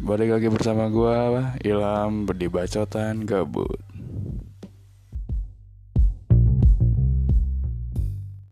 Balik lagi bersama gua Ilham Berdibacotan Gabut.